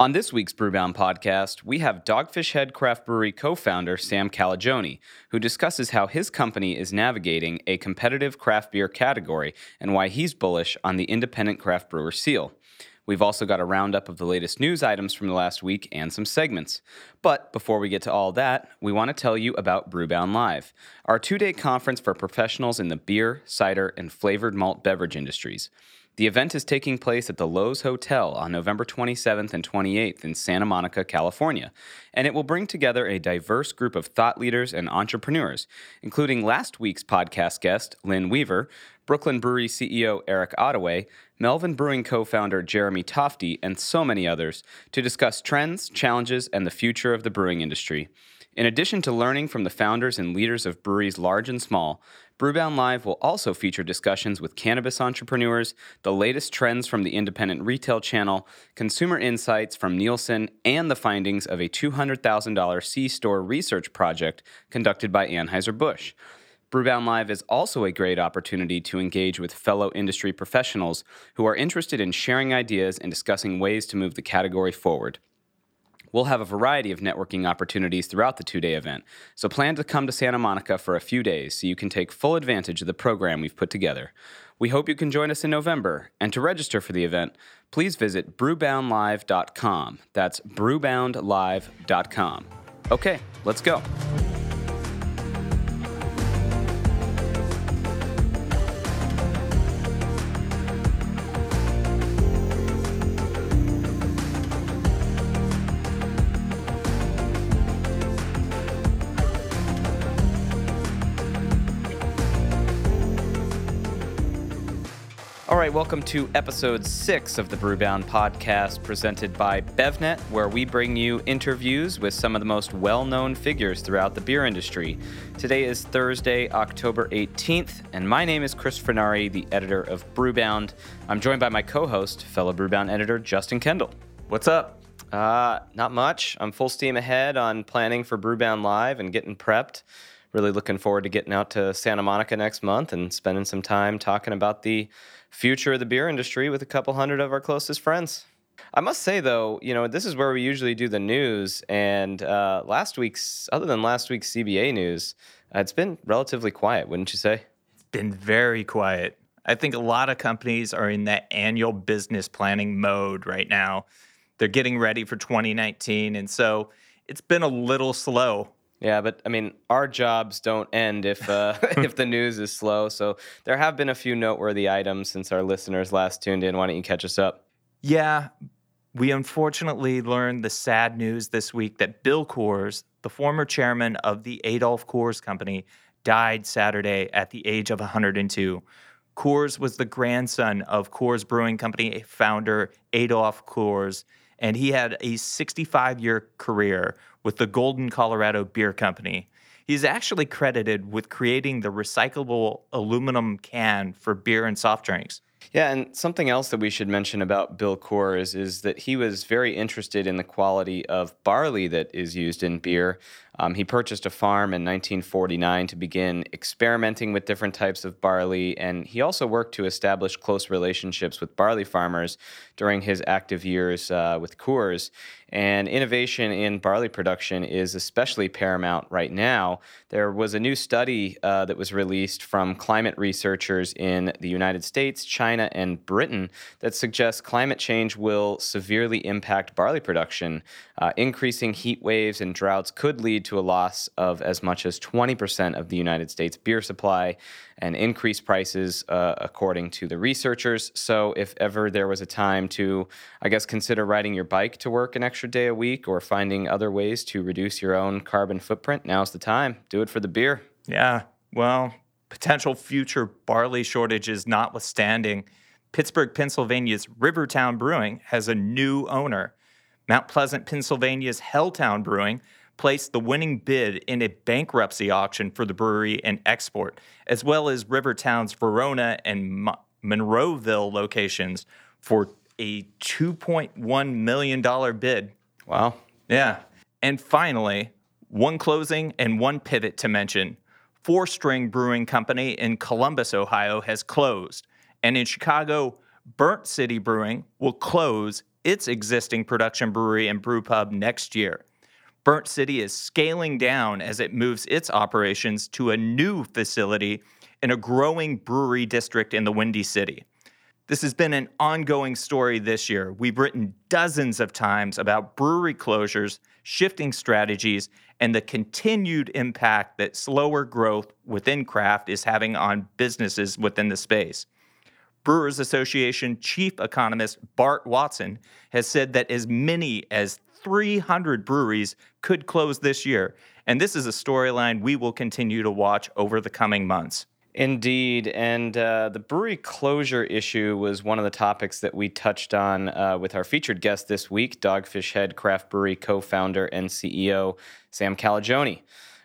On this week's Brewbound podcast, we have Dogfish Head Craft Brewery co founder Sam Calagione, who discusses how his company is navigating a competitive craft beer category and why he's bullish on the independent craft brewer seal. We've also got a roundup of the latest news items from the last week and some segments. But before we get to all that, we want to tell you about Brewbound Live, our two day conference for professionals in the beer, cider, and flavored malt beverage industries. The event is taking place at the Loews Hotel on November 27th and 28th in Santa Monica, California, and it will bring together a diverse group of thought leaders and entrepreneurs, including last week's podcast guest, Lynn Weaver, Brooklyn Brewery CEO Eric Ottaway, Melvin Brewing co founder Jeremy Tofte, and so many others to discuss trends, challenges, and the future of the brewing industry. In addition to learning from the founders and leaders of breweries large and small, Brewbound Live will also feature discussions with cannabis entrepreneurs, the latest trends from the independent retail channel, consumer insights from Nielsen, and the findings of a $200,000 C Store research project conducted by Anheuser-Busch. Brewbound Live is also a great opportunity to engage with fellow industry professionals who are interested in sharing ideas and discussing ways to move the category forward. We'll have a variety of networking opportunities throughout the two day event, so plan to come to Santa Monica for a few days so you can take full advantage of the program we've put together. We hope you can join us in November, and to register for the event, please visit brewboundlive.com. That's brewboundlive.com. Okay, let's go. All right, welcome to episode six of the Brewbound podcast presented by BevNet, where we bring you interviews with some of the most well known figures throughout the beer industry. Today is Thursday, October 18th, and my name is Chris Furnari, the editor of Brewbound. I'm joined by my co host, fellow Brewbound editor Justin Kendall. What's up? Uh, not much. I'm full steam ahead on planning for Brewbound Live and getting prepped. Really looking forward to getting out to Santa Monica next month and spending some time talking about the future of the beer industry with a couple hundred of our closest friends. I must say, though, you know, this is where we usually do the news. And uh, last week's, other than last week's CBA news, uh, it's been relatively quiet, wouldn't you say? It's been very quiet. I think a lot of companies are in that annual business planning mode right now. They're getting ready for 2019. And so it's been a little slow yeah, but I mean, our jobs don't end if uh, if the news is slow. So there have been a few noteworthy items since our listeners last tuned in. Why don't you catch us up? Yeah, we unfortunately learned the sad news this week that Bill Coors, the former chairman of the Adolph Coors Company, died Saturday at the age of 102. Coors was the grandson of Coors Brewing Company founder Adolph Coors, and he had a 65 year career with the Golden, Colorado Beer Company. He's actually credited with creating the recyclable aluminum can for beer and soft drinks. Yeah, and something else that we should mention about Bill Coors is that he was very interested in the quality of barley that is used in beer. Um, he purchased a farm in 1949 to begin experimenting with different types of barley, and he also worked to establish close relationships with barley farmers during his active years uh, with Coors. And innovation in barley production is especially paramount right now. There was a new study uh, that was released from climate researchers in the United States, China, and Britain that suggests climate change will severely impact barley production. Uh, increasing heat waves and droughts could lead to a loss of as much as 20% of the United States beer supply and increased prices, uh, according to the researchers. So, if ever there was a time to, I guess, consider riding your bike to work an extra day a week or finding other ways to reduce your own carbon footprint, now's the time. Do it for the beer. Yeah. Well, potential future barley shortages notwithstanding, Pittsburgh, Pennsylvania's Rivertowne Brewing has a new owner. Mount Pleasant, Pennsylvania's Helltown Brewing placed the winning bid in a bankruptcy auction for the brewery and export, as well as Rivertowne's Verona and Monroeville locations for a $2.1 million bid. Wow. Yeah. And finally, one closing and one pivot to mention. Four String Brewing Company in Columbus, Ohio has closed. And in Chicago, Burnt City Brewing will close its existing production brewery and brew pub next year. Burnt City is scaling down as it moves its operations to a new facility in a growing brewery district in the Windy City. This has been an ongoing story this year. We've written dozens of times about brewery closures, shifting strategies, and the continued impact that slower growth within craft is having on businesses within the space. Brewers Association chief economist Bart Watson has said that as many as 300 breweries could close this year. And this is a storyline we will continue to watch over the coming months. Indeed. And uh, the brewery closure issue was one of the topics that we touched on uh, with our featured guest this week, Dogfish Head Craft Brewery co founder and CEO, Sam Calagione.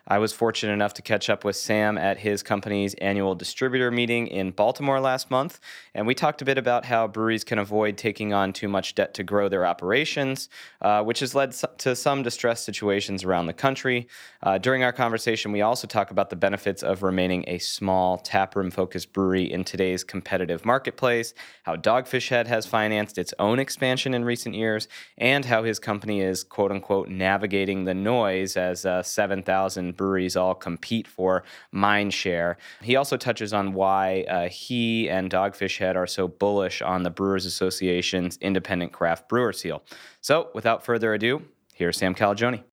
I was fortunate enough to catch up with Sam at his company's annual distributor meeting in Baltimore last month, and we talked a bit about how breweries can avoid taking on too much debt to grow their operations, uh, which has led to some distressed situations around the country. Uh, during our conversation, we also talk about the benefits of remaining a small taproom focused brewery in today's competitive marketplace, how Dogfish Head has financed its own expansion in recent years, and how his company is quote unquote navigating the noise as uh, 7,000 breweries all compete for mind share. He also touches on why uh, he and Dogfish Head are so bullish on the Brewers Association's independent craft brewer seal. So, without further ado, here's Sam Calagione.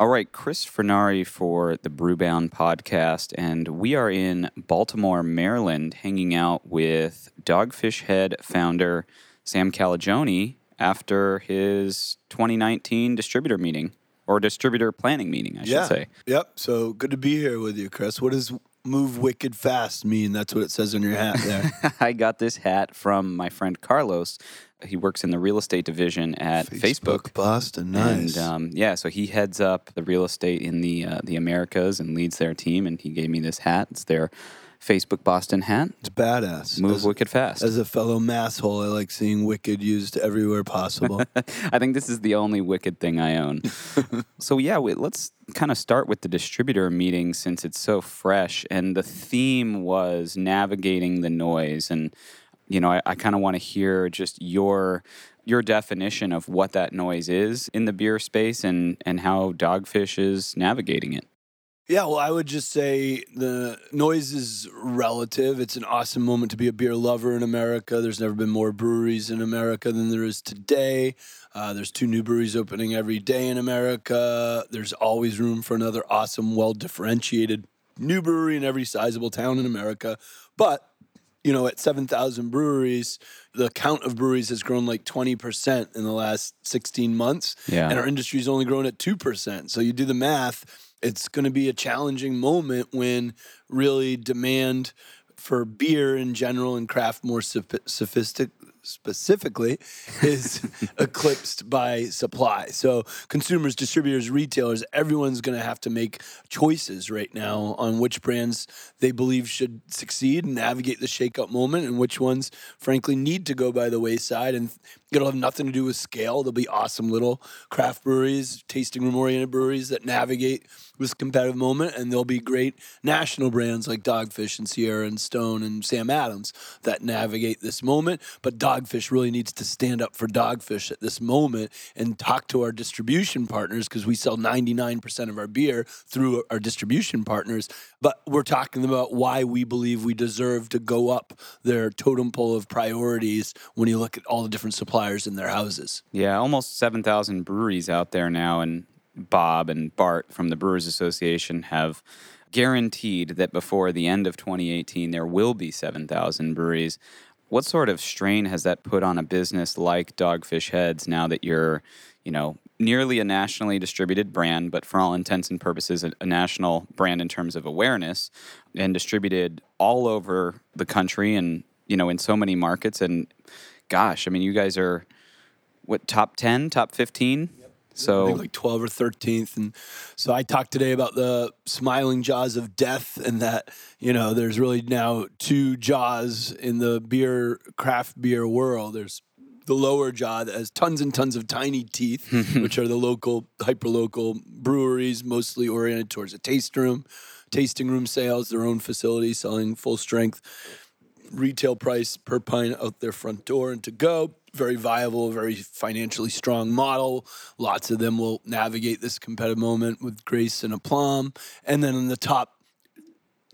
All right, Chris Furnari for the Brewbound podcast, and we are in Baltimore, Maryland, hanging out with Dogfish Head founder Sam Calagione after his 2019 distributor meeting or distributor planning meeting, I should yeah. say. Yep. So good to be here with you, Chris. What does move wicked fast mean? That's what it says on your hat there. I got this hat from my friend Carlos. He works in the real estate division at Facebook, Facebook Boston. Nice. And um, yeah, so he heads up the real estate in the uh, the Americas and leads their team. And he gave me this hat. It's their Facebook Boston hat. It's badass. Move as, wicked fast. As a fellow masshole, I like seeing wicked used everywhere possible. I think this is the only wicked thing I own. so yeah, we, let's kind of start with the distributor meeting since it's so fresh. And the theme was navigating the noise. And you know, I, I kind of want to hear just your your definition of what that noise is in the beer space and and how Dogfish is navigating it. Yeah, well, I would just say the noise is relative. It's an awesome moment to be a beer lover in America. There's never been more breweries in America than there is today. Uh, there's two new breweries opening every day in America. There's always room for another awesome, well differentiated new brewery in every sizable town in America. But you know, at 7,000 breweries, the count of breweries has grown like 20% in the last 16 months. Yeah. And our industry's only grown at 2%. So you do the math, it's going to be a challenging moment when really demand for beer in general and craft more sophisticated specifically is eclipsed by supply. So consumers, distributors, retailers, everyone's going to have to make choices right now on which brands they believe should succeed and navigate the shakeup moment and which ones frankly need to go by the wayside and it'll have nothing to do with scale. There'll be awesome little craft breweries, tasting room oriented breweries that navigate this competitive moment and there'll be great national brands like Dogfish and Sierra and Stone and Sam Adams that navigate this moment, but Dog Dogfish really needs to stand up for Dogfish at this moment and talk to our distribution partners because we sell 99% of our beer through our distribution partners. But we're talking about why we believe we deserve to go up their totem pole of priorities when you look at all the different suppliers in their houses. Yeah, almost 7,000 breweries out there now. And Bob and Bart from the Brewers Association have guaranteed that before the end of 2018 there will be 7,000 breweries. What sort of strain has that put on a business like Dogfish Heads now that you're, you know, nearly a nationally distributed brand, but for all intents and purposes, a, a national brand in terms of awareness and distributed all over the country and, you know, in so many markets? And gosh, I mean, you guys are what, top 10, top 15? So like 12 or 13th. And so I talked today about the smiling jaws of death and that, you know, there's really now two jaws in the beer, craft beer world. There's the lower jaw that has tons and tons of tiny teeth, which are the local, hyper local breweries, mostly oriented towards a taste room, tasting room sales, their own facility selling full strength retail price per pint out their front door and to go. Very viable, very financially strong model. Lots of them will navigate this competitive moment with grace and aplomb. And then in the top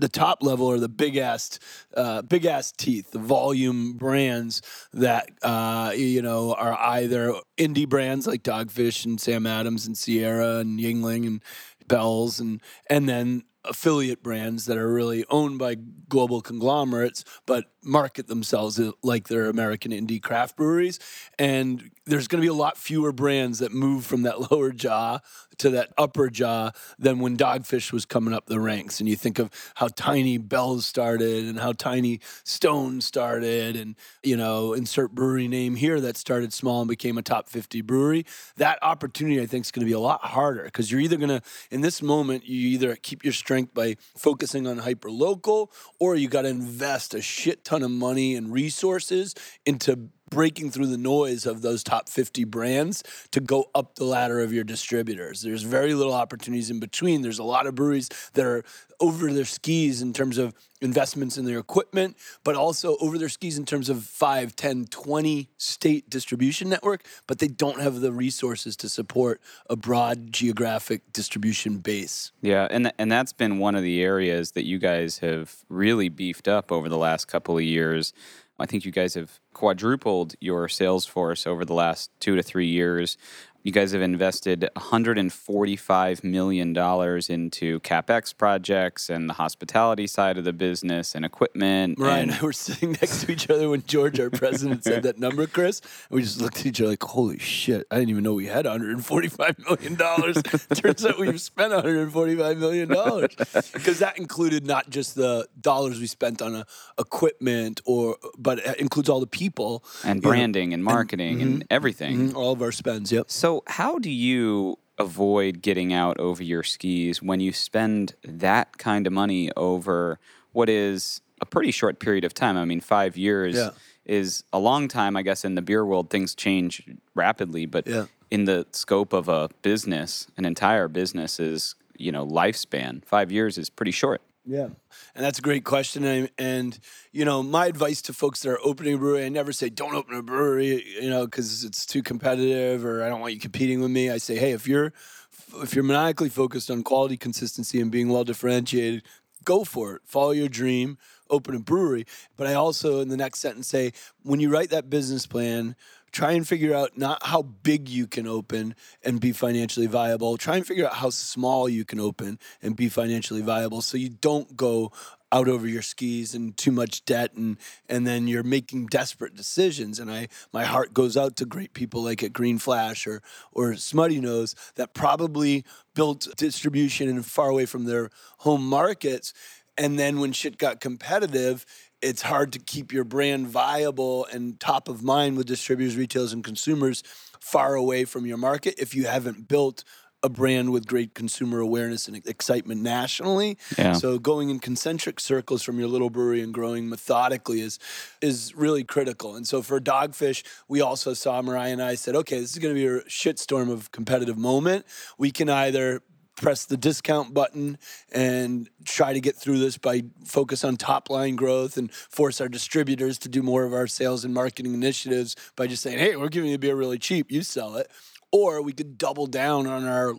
the top level are the big ass, uh, big ass teeth, the volume brands that uh, you know are either indie brands like Dogfish and Sam Adams and Sierra and Yuengling and Bell's and and then affiliate brands that are really owned by global conglomerates but market themselves uh, like they're American indie craft breweries and there's going to be a lot fewer brands that move from that lower jaw to that upper jaw than when Dogfish was coming up the ranks. And you think of how tiny Bell's started and how tiny Stone started, and you know, insert brewery name here that started small and became a top 50 brewery. That opportunity, I think, is going to be a lot harder because you're either going to, in this moment, you either keep your strength by focusing on hyper local, or you got to invest a shit ton of money and resources into breaking through the noise of those top 50 brands to go up the ladder of your distributors. There's very little opportunities in between. There's a lot of breweries that are over their skis in terms of investments in their equipment, but also over their skis in terms of 5, 10, 20 state distribution network, but they don't have the resources to support a broad geographic distribution base. Yeah, and and that's been one of the areas that you guys have really beefed up over the last couple of years. I think you guys have quadrupled your sales force over the last two to three years. You guys have invested $145 million into CapEx projects and the hospitality side of the business and equipment. Ryan and I were sitting next to each other when George, our president, said that number, Chris. And we just looked at each other like, holy shit, I didn't even know we had $145 million. Turns out we've spent $145 million. Because that included not just the dollars we spent on a, equipment, or but it includes all the people. And branding know, and marketing and, and mm-hmm, everything. Mm-hmm, all of our spends, yep. So so, how do you avoid getting out over your skis when you spend that kind of money over what is a pretty short period of time? I mean, five years yeah. is a long time, I guess, in the beer world. Things change rapidly, but yeah. in the scope of a business, an entire business is, you know, lifespan. Five years is pretty short. Yeah. And that's a great question. And, and, you know, my advice to folks that are opening a brewery, I never say, don't open a brewery, you know, because it's too competitive or I don't want you competing with me. I say, hey, if you're, if you're maniacally focused on quality, consistency, and being well differentiated, go for it. Follow your dream, open a brewery. But I also, in the next sentence, say, when you write that business plan, try and figure out not how big you can open and be financially viable. Try and figure out how small you can open and be financially viable so you don't go out over your skis and too much debt and and then you're making desperate decisions and I my heart goes out to great people like at Green Flash or or Smuttynose that probably built distribution and far away from their home markets and then when shit got competitive it's hard to keep your brand viable and top of mind with distributors, retailers, and consumers far away from your market if you haven't built a brand with great consumer awareness and excitement nationally. Yeah. So going in concentric circles from your little brewery and growing methodically is is really critical. And so for Dogfish, we also saw Mariah and I said, okay, this is going to be a shitstorm of competitive moment. We can either press the discount button and try to get through this by focus on top line growth and force our distributors to do more of our sales and marketing initiatives by just saying, hey, we're giving you beer really cheap, you sell it. Or we could double down on our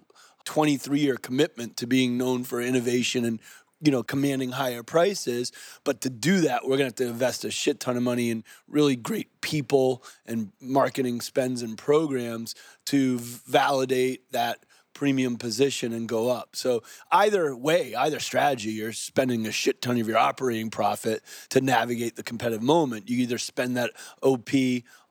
23 year commitment to being known for innovation and you know, commanding higher prices. But to do that, we're gonna have to invest a shit ton of money in really great people and marketing spends and programs to validate that premium position and go up. So either way, either strategy, you're spending a shit ton of your operating profit to navigate the competitive moment. You either spend that OP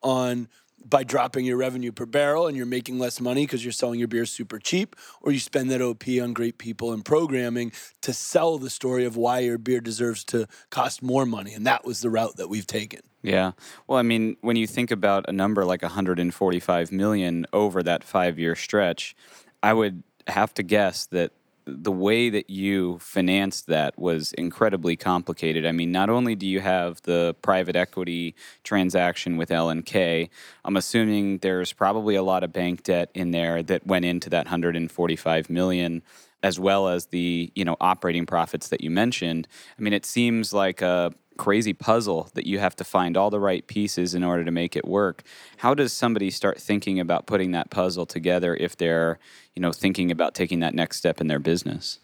on by dropping your revenue per barrel and you're making less money because you're selling your beer super cheap, or you spend that OP on great people and programming to sell the story of why your beer deserves to cost more money. And that was the route that we've taken. Yeah. Well, I mean, when you think about a number like 145 million over that five year stretch, I would have to guess that the way that you financed that was incredibly complicated. I mean, not only do you have the private equity transaction with LNK, I'm assuming there's probably a lot of bank debt in there that went into that 145 million as well as the, you know, operating profits that you mentioned. I mean, it seems like a crazy puzzle that you have to find all the right pieces in order to make it work. How does somebody start thinking about putting that puzzle together if they're, you know, thinking about taking that next step in their business?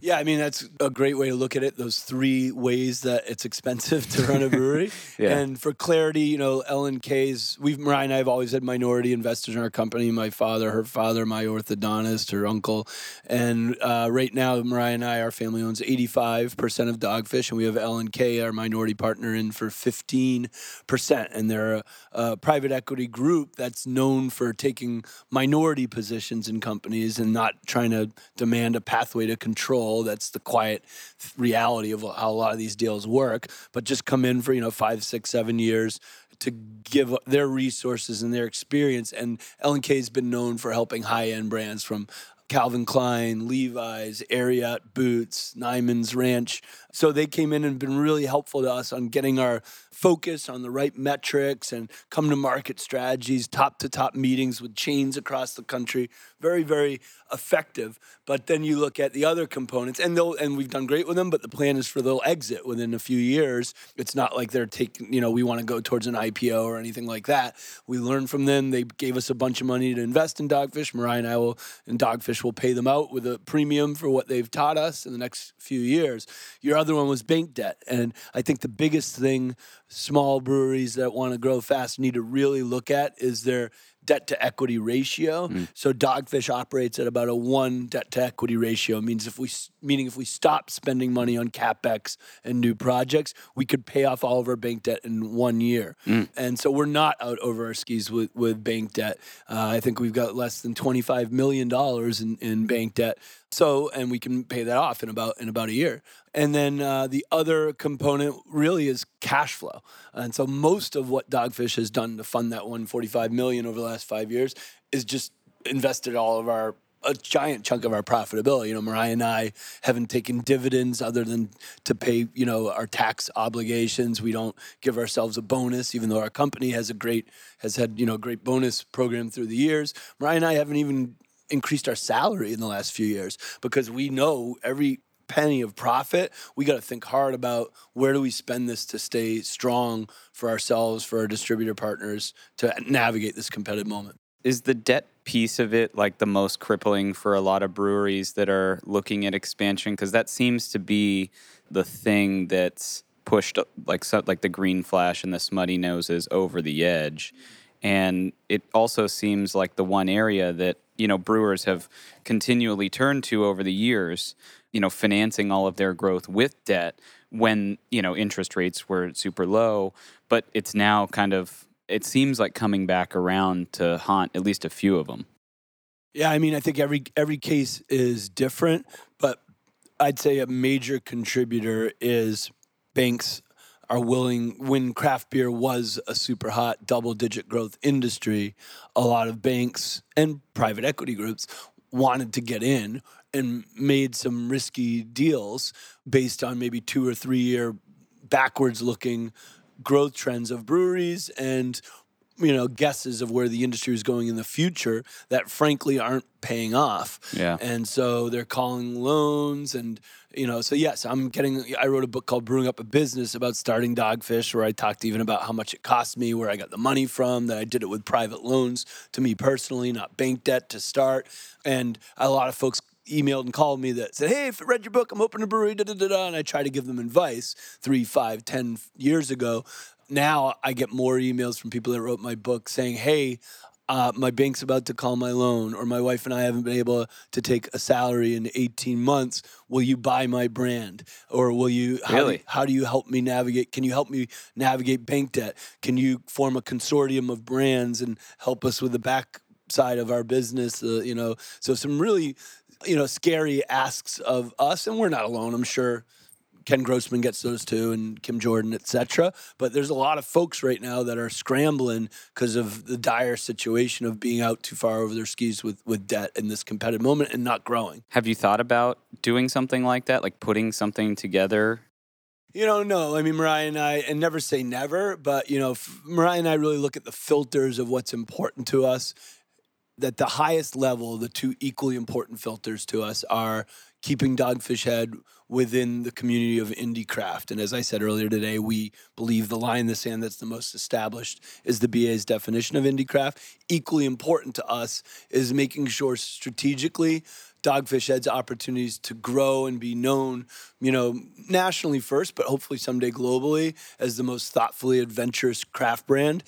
Yeah, I mean that's a great way to look at it. Those three ways that it's expensive to run a brewery, Yeah. and for clarity, you know, LNK's. We've Mariah and I have always had minority investors in our company. My father, her father, my orthodontist, her uncle, and uh, right now Mariah and I, our family owns eighty-five percent of Dogfish, and we have LNK, our minority partner, in for fifteen percent, and they're a, a private equity group that's known for taking minority positions in companies and not trying to demand a pathway to control. That's the quiet reality of how a lot of these deals work. But just come in for you know five, six, seven years to give their resources and their experience. And L and K has been known for helping high end brands from Calvin Klein, Levi's, Ariat Boots, Niman's Ranch. So they came in and been really helpful to us on getting our focus on the right metrics and come to market strategies, top to top meetings with chains across the country. Very, very effective. But then you look at the other components, and they'll and we've done great with them. But the plan is for they'll exit within a few years. It's not like they're taking, you know, we want to go towards an IPO or anything like that. We learned from them. They gave us a bunch of money to invest in Dogfish. Mariah and I will, and Dogfish will pay them out with a premium for what they've taught us in the next few years. Your other one was bank debt, and I think the biggest thing small breweries that want to grow fast need to really look at is their debt to equity ratio. So Dogfish operates at about a one debt to equity ratio. Means if we meaning if we stop spending money on capex and new projects, we could pay off all of our bank debt in one year. And so we're not out over our skis with with bank debt. Uh, I think we've got less than twenty five million dollars in, in bank debt. So and we can pay that off in about in about a year. And then uh, the other component really is cash flow. And so most of what Dogfish has done to fund that 145 million over the last five years is just invested all of our a giant chunk of our profitability. You know, Mariah and I haven't taken dividends other than to pay, you know, our tax obligations. We don't give ourselves a bonus, even though our company has a great has had, you know, a great bonus program through the years. Mariah and I haven't even increased our salary in the last few years because we know every penny of profit, we got to think hard about where do we spend this to stay strong for ourselves, for our distributor partners, to navigate this competitive moment. Is the debt piece of it like the most crippling for a lot of breweries that are looking at expansion? Because that seems to be the thing that's pushed like like the green flash and the smutty noses over the edge. And it also seems like the one area that you know brewers have continually turned to over the years, you know, financing all of their growth with debt when you know interest rates were super low. But it's now kind of it seems like coming back around to haunt at least a few of them. Yeah, I mean, I think every every case is different, but I'd say a major contributor is banks are willing when craft beer was a super hot double digit growth industry, a lot of banks and private equity groups wanted to get in and made some risky deals based on maybe 2 or 3 year backwards looking growth trends of breweries and you know guesses of where the industry is going in the future that frankly aren't paying off Yeah. and so they're calling loans and you know so yes i'm getting i wrote a book called brewing up a business about starting dogfish where i talked even about how much it cost me where i got the money from that i did it with private loans to me personally not bank debt to start and a lot of folks emailed and called me that said, "Hey, if I read your book, I'm opening a brewery." Da, da, da, da. And I try to give them advice three, five, ten years ago. Now I get more emails from people that wrote my book saying, "Hey, uh, my bank's about to call my loan, or my wife and I haven't been able to take a salary in 18 months. Will you buy my brand, or will you? How, Really? How do you help me navigate? Can you help me navigate bank debt? Can you form a consortium of brands and help us with the back side of our business? Uh, you know, so some really, you know, scary asks of us, and we're not alone. I'm sure. Ken Grossman gets those too, and Kim Jordan, et cetera. But there's a lot of folks right now that are scrambling because of the dire situation of being out too far over their skis with, with debt in this competitive moment and not growing. Have you thought about doing something like that, like putting something together? You know, no. I mean, Mariah and I, and never say never, but you know, Mariah and I really look at the filters of what's important to us. that the highest level, the two equally important filters to us are keeping Dogfish Head within the community of indie craft. And as I said earlier today, we believe the line in the sand that's the most established is the BA's definition of indie craft. Equally important to us is making sure strategically Dogfish Head's opportunities to grow and be known, you know, nationally first, but hopefully someday globally as the most thoughtfully adventurous craft brand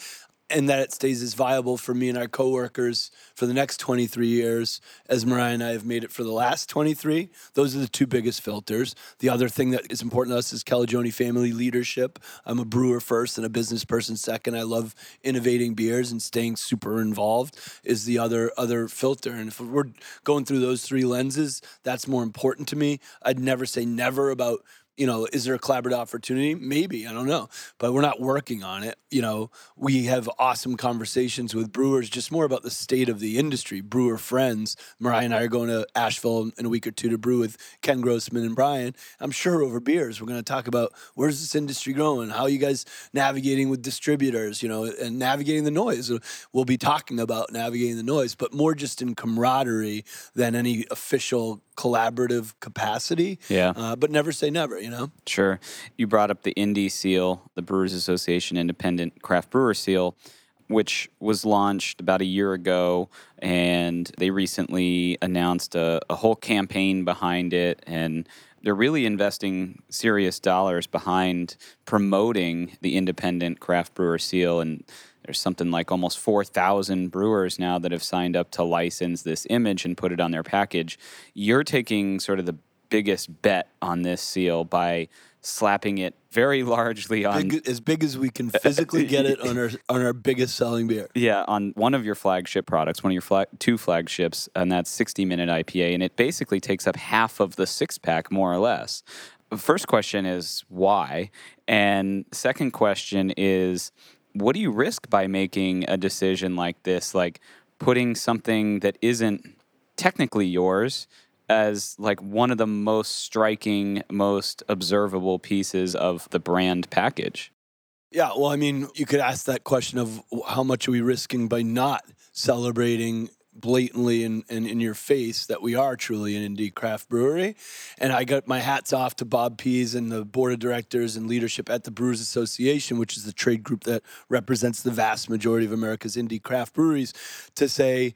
and that it stays as viable for me and our coworkers for the next 23 years as Mariah and I have made it for the last 23. Those are the two biggest filters. The other thing that is important to us is Calagione family leadership. I'm a brewer first and a business person second. I love innovating beers and staying super involved is the other other filter. And if we're going through those three lenses, that's more important to me. I'd never say never about you know, is there a collaborative opportunity? Maybe, I don't know. But we're not working on it. You know, we have awesome conversations with brewers, just more about the state of the industry, brewer friends. Mariah and I are going to Asheville in a week or two to brew with Ken Grossman and Brian. I'm sure over beers, we're going to talk about where's this industry growing? How you guys navigating with distributors, you know, and navigating the noise? We'll be talking about navigating the noise, but more just in camaraderie than any official collaborative capacity. Yeah. Uh, but never say never, you know? Sure. You brought up the Indie Seal, the Brewers Association Independent Craft Brewer Seal, which was launched about a year ago. And they recently announced a, a whole campaign behind it. And they're really investing serious dollars behind promoting the independent craft brewer seal and there's something like almost 4,000 brewers now that have signed up to license this image and put it on their package. You're taking sort of the biggest bet on this seal by slapping it very largely on big, as big as we can physically get it on our on our biggest selling beer. Yeah, on one of your flagship products, one of your flag, two flagships, and that's 60 minute IPA, and it basically takes up half of the six pack, more or less. First question is why, and second question is what do you risk by making a decision like this, like putting something that isn't technically yours as like one of the most striking, most observable pieces of the brand package? Yeah, well, I mean, you could ask that question of how much are we risking by not celebrating blatantly in, in, in, your face that we are truly an indie craft brewery. And I got my hats off to Bob Pease and the board of directors and leadership at the Brewers Association, which is the trade group that represents the vast majority of America's indie craft breweries, to say,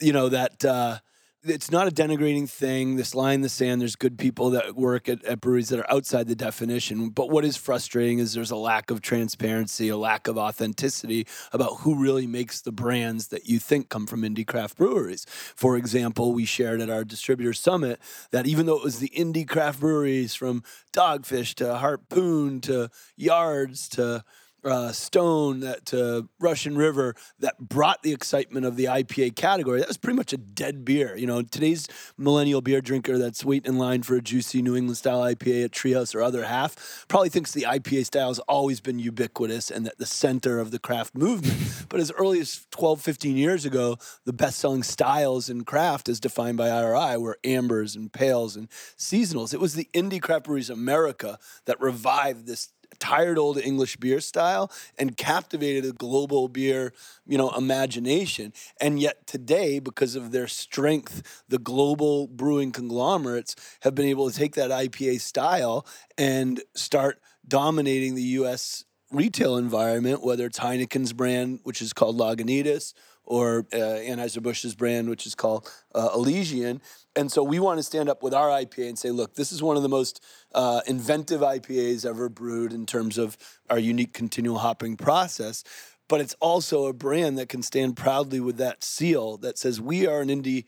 you know, that. Uh, it's not a denigrating thing. This line in the sand, there's good people that work at, at, breweries that are outside the definition. But what is frustrating is there's a lack of transparency, a lack of authenticity about who really makes the brands that you think come from indie craft breweries. For example, we shared at our distributor summit that even though it was the indie craft breweries from Dogfish to Harpoon to Yards to uh, Stone that to Russian River that brought the excitement of the IPA category. That was pretty much a dead beer. You know, today's millennial beer drinker that's waiting in line for a juicy New England style IPA at Treehouse or other half probably thinks the IPA style has always been ubiquitous and that the center of the craft movement. but as early as 12, 15 years ago, the best selling styles in craft, as defined by IRI, were ambers and pales and seasonals. It was the Indie Craft Breweries America that revived this tired old English beer style and captivated a global beer, you know, imagination. And yet today, because of their strength, the global brewing conglomerates have been able to take that IPA style and start dominating the US retail environment, whether it's Heineken's brand, which is called Lagunitas, or uh, Anheuser-Busch's brand, which is called uh, Elysian. And so we want to stand up with our IPA and say, look, this is one of the most uh, inventive IPAs ever brewed in terms of our unique continual hopping process. But it's also a brand that can stand proudly with that seal that says we are an indie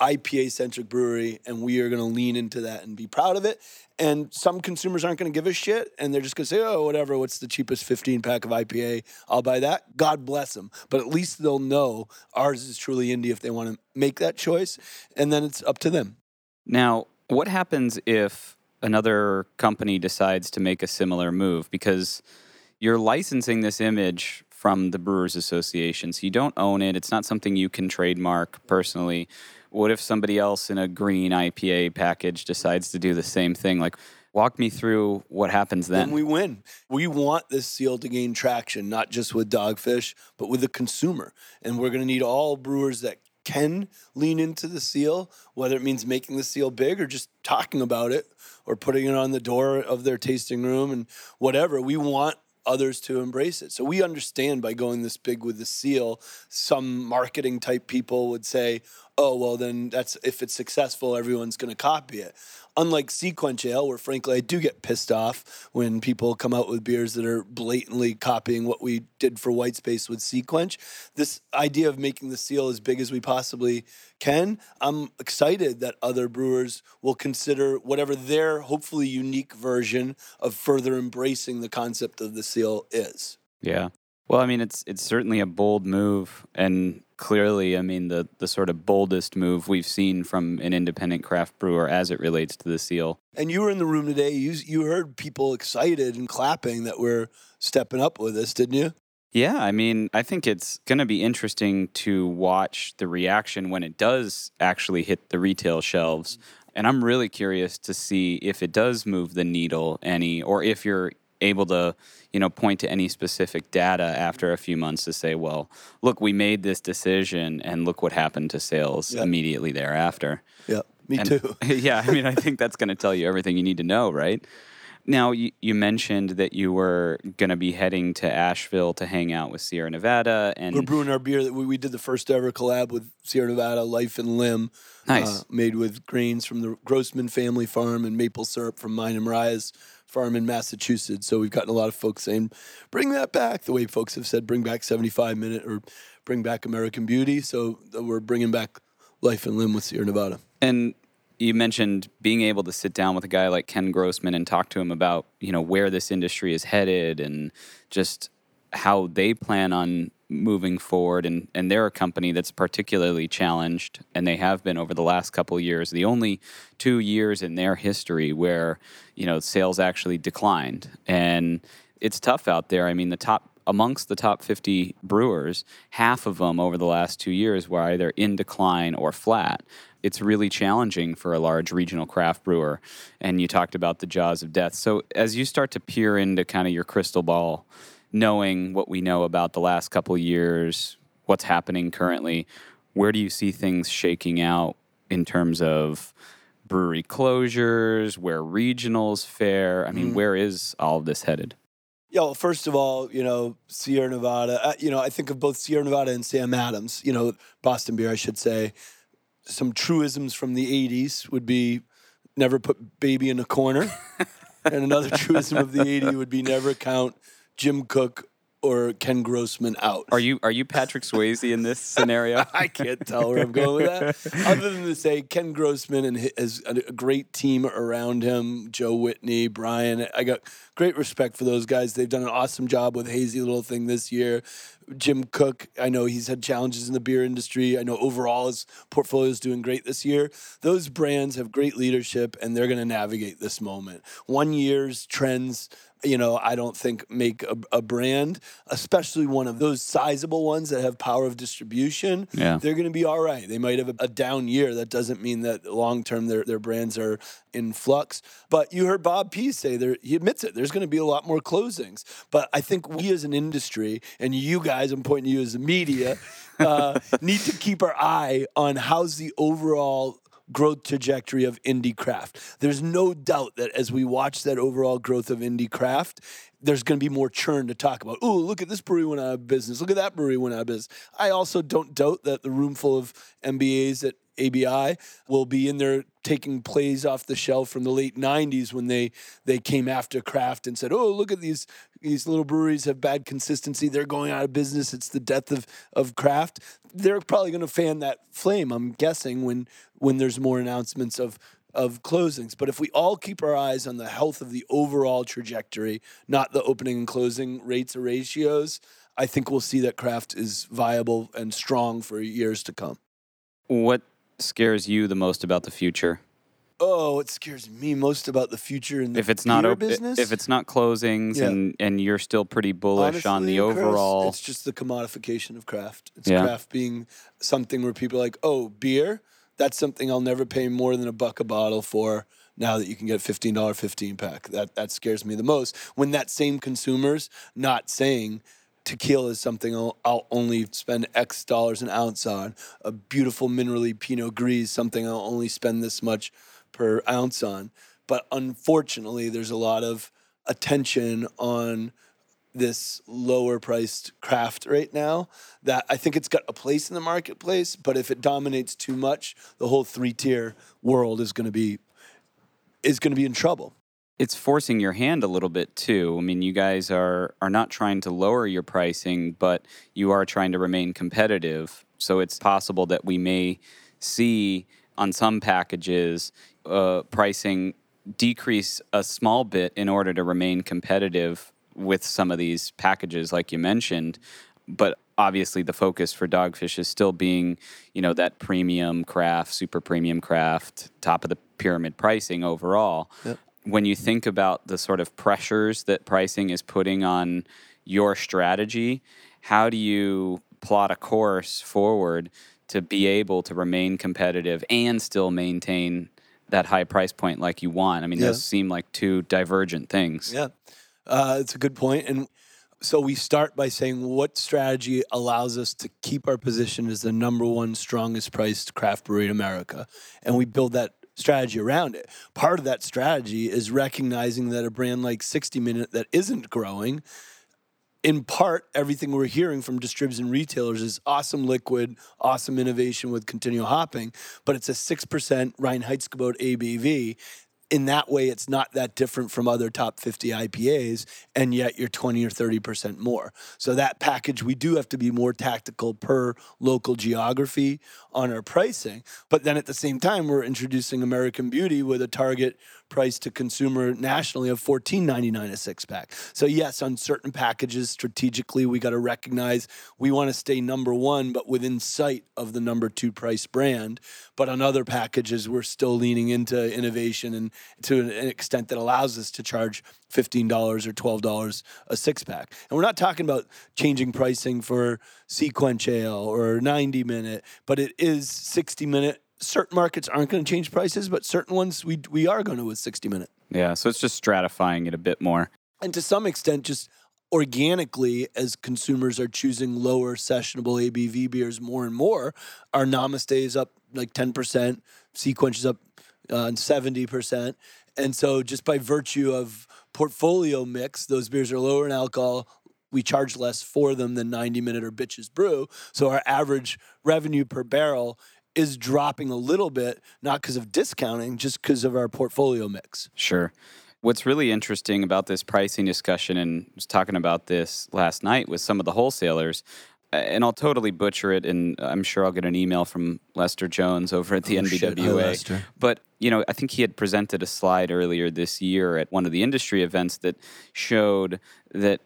IPA centric brewery, and we are going to lean into that and be proud of it. And some consumers aren't going to give a shit, and they're just going to say, "Oh, whatever. What's the cheapest 15 pack of IPA? I'll buy that." God bless them, but at least they'll know ours is truly indie if they want to make that choice, and then it's up to them. Now, what happens if another company decides to make a similar move? Because you're licensing this image from the Brewers Association, so you don't own it. It's not something you can trademark personally what if somebody else in a green IPA package decides to do the same thing? Like, walk me through what happens then. Then we win. We want this seal to gain traction, not just with Dogfish, but with the consumer. And we're going to need all brewers that can lean into the seal, whether it means making the seal big or just talking about it or putting it on the door of their tasting room and whatever. We want others to embrace it. So we understand by going this big with the seal, some marketing type people would say, oh, well, then that's if it's successful, everyone's going to copy it. Unlike SeaQuench Ale, where frankly I do get pissed off when people come out with beers that are blatantly copying what we did for White Space with SeaQuench. This idea of making the seal as big as we possibly can, I'm excited that other brewers will consider whatever their hopefully unique version of further embracing the concept of the seal is. Yeah. Well, I mean, it's it's certainly a bold move, and clearly, I mean, the the sort of boldest move we've seen from an independent craft brewer as it relates to the seal. And you were in the room today. You you heard people excited and clapping that we're stepping up with this, didn't you? Yeah, I mean, I think it's going to be interesting to watch the reaction when it does actually hit the retail shelves. And I'm really curious to see if it does move the needle any, or if you're able to you know point to any specific data after a few months to say well look we made this decision and look what happened to sales Yep. immediately thereafter Yeah, me And- too. yeah i mean i think that's going to tell you everything you need to know right now you, you mentioned that you were going to be heading to asheville to hang out with sierra nevada and We're brewing our beer that we, we did the first ever collab with Sierra Nevada Life and Limb. Nice. uh, made with grains from the Grossman family farm and maple syrup from mine and Mariah's farm in Massachusetts. So we've gotten a lot of folks saying, bring that back. The way folks have said, bring back 75 minute or bring back American Beauty. So we're bringing back Life and Limb with Sierra Nevada. And you mentioned being able to sit down with a guy like Ken Grossman and talk to him about, you know, where this industry is headed and just how they plan on moving forward and, and they're a company that's particularly challenged and they have been over the last couple years. The only two years in their history where you know sales actually declined. And it's tough out there. I mean the top amongst the top 50 brewers half of them over the last two years were either in decline or flat. It's really challenging for a large regional craft brewer and you talked about the jaws of death. So as you start to peer into kind of your crystal ball knowing what we know about the last couple of years, what's happening currently, where do you see things shaking out in terms of brewery closures, where regionals fare? I mean, where is all of this headed? Yeah, well, first of all, you know, Sierra Nevada, uh, you know, I think of both Sierra Nevada and Sam Adams, you know, Boston beer, I should say. Some truisms from the 80s would be never put baby in a corner. and another truism of the 80s would be never count Jim Koch or Ken Grossman out. Are you are you Patrick Swayze in this scenario? I can't tell where I'm going with that. Other than to say Ken Grossman and has a great team around him, Joe Whitney, Brian. I got great respect for those guys. They've done an awesome job with Hazy Little Thing this year. Jim Koch, I know he's had challenges in the beer industry. I know overall his portfolio is doing great this year. Those brands have great leadership and they're going to navigate this moment. One year's trends you know, I don't think make a, a brand, especially one of those sizable ones that have power of distribution. Yeah. They're going to be all right. They might have a, a down year. That doesn't mean that long term their, their brands are in flux. But you heard Bob P say there, he admits it. There's going to be a lot more closings. But I think we as an industry, and you guys, I'm pointing to you as the media, uh, need to keep our eye on how's the overall growth trajectory of indie craft. There's no doubt that as we watch that overall growth of indie craft, there's going to be more churn to talk about. Ooh, look at this brewery went out of business. Look at that brewery went out of business. I also don't doubt that the room full of MBAs at ABI will be in there taking plays off the shelf from the late 90s when they they came after craft and said, "Oh, look at these these little breweries have bad consistency. They're going out of business. It's the death of of craft." They're probably going to fan that flame, I'm guessing, when when there's more announcements of of closings. But if we all keep our eyes on the health of the overall trajectory, not the opening and closing rates or ratios, I think we'll see that craft is viable and strong for years to come. What scares you the most about the future? Oh, what scares me most about the future in the If it's not op- business, if it's not closings Yeah. and and you're still pretty bullish on the Honestly, Chris, overall it's just the commodification of craft. It's Yeah. craft being something where people are like, oh, beer, that's something I'll never pay more than a buck a bottle for. Now that you can get fifteen dollar fifteen pack, that that scares me the most. When that same consumer's not saying, tequila is something I'll, I'll, only spend X dollars an ounce on. A beautiful minerally Pinot Gris, something I'll only spend this much per ounce on. But unfortunately, there's a lot of attention on this lower priced craft right now that I think it's got a place in the marketplace, but if it dominates too much, the whole three tier world is going to be is going to be in trouble. It's forcing your hand a little bit too. I mean, you guys are are not trying to lower your pricing, but you are trying to remain competitive. So it's possible that we may see on some packages uh, pricing decrease a small bit in order to remain competitive with some of these packages, like you mentioned. But obviously, the focus for Dogfish is still being, you know, that premium craft, super premium craft, top of the pyramid pricing overall. Yep. When you think about the sort of pressures that pricing is putting on your strategy, how do you plot a course forward to be able to remain competitive and still maintain that high price point like you want? I mean, yeah. those seem like two divergent things. Yeah. Uh, it's a good point. And so we start by saying what strategy allows us to keep our position as the number one strongest priced craft brewery in America. And we build that strategy around it. Part of that strategy is recognizing that a brand like 60 Minute that isn't growing, in part, everything we're hearing from distributors and retailers is awesome liquid, awesome innovation with continual hopping, but it's a 6% Reinheitsgebot ABV in that way, it's not that different from other top 50 IPAs, and yet you're 20 or 30% more. So, that package, we do have to be more tactical per local geography on our pricing. But then at the same time, we're introducing American Beauty with a target price to consumer nationally of $14.99 a six pack. So yes, on certain packages strategically we got to recognize we want to stay number 1 but within sight of the number 2 price brand, but on other packages we're still leaning into innovation and to an extent that allows us to charge $15 or $12 a six pack. And we're not talking about changing pricing for SeaQuench Ale or 90 minute, but it is 60 minute certain markets aren't going to change prices, but certain ones we we are going to with 60 minute. Yeah, so it's just stratifying it a bit more. And to some extent, just organically, as consumers are choosing lower sessionable ABV beers more and more, our Namaste is up like 10%, SeaQuench is up uh, 70%. And so, just by virtue of portfolio mix, those beers are lower in alcohol, we charge less for them than 90 minute or bitches brew. So our average revenue per barrel is dropping a little bit, not because of discounting, just because of our portfolio mix. Sure. What's really interesting about this pricing discussion, and was talking about this last night with some of the wholesalers, and I'll totally butcher it, and I'm sure I'll get an email from Lester Jones over at the oh, NBWA. But you know, I think he had presented a slide earlier this year at one of the industry events that showed that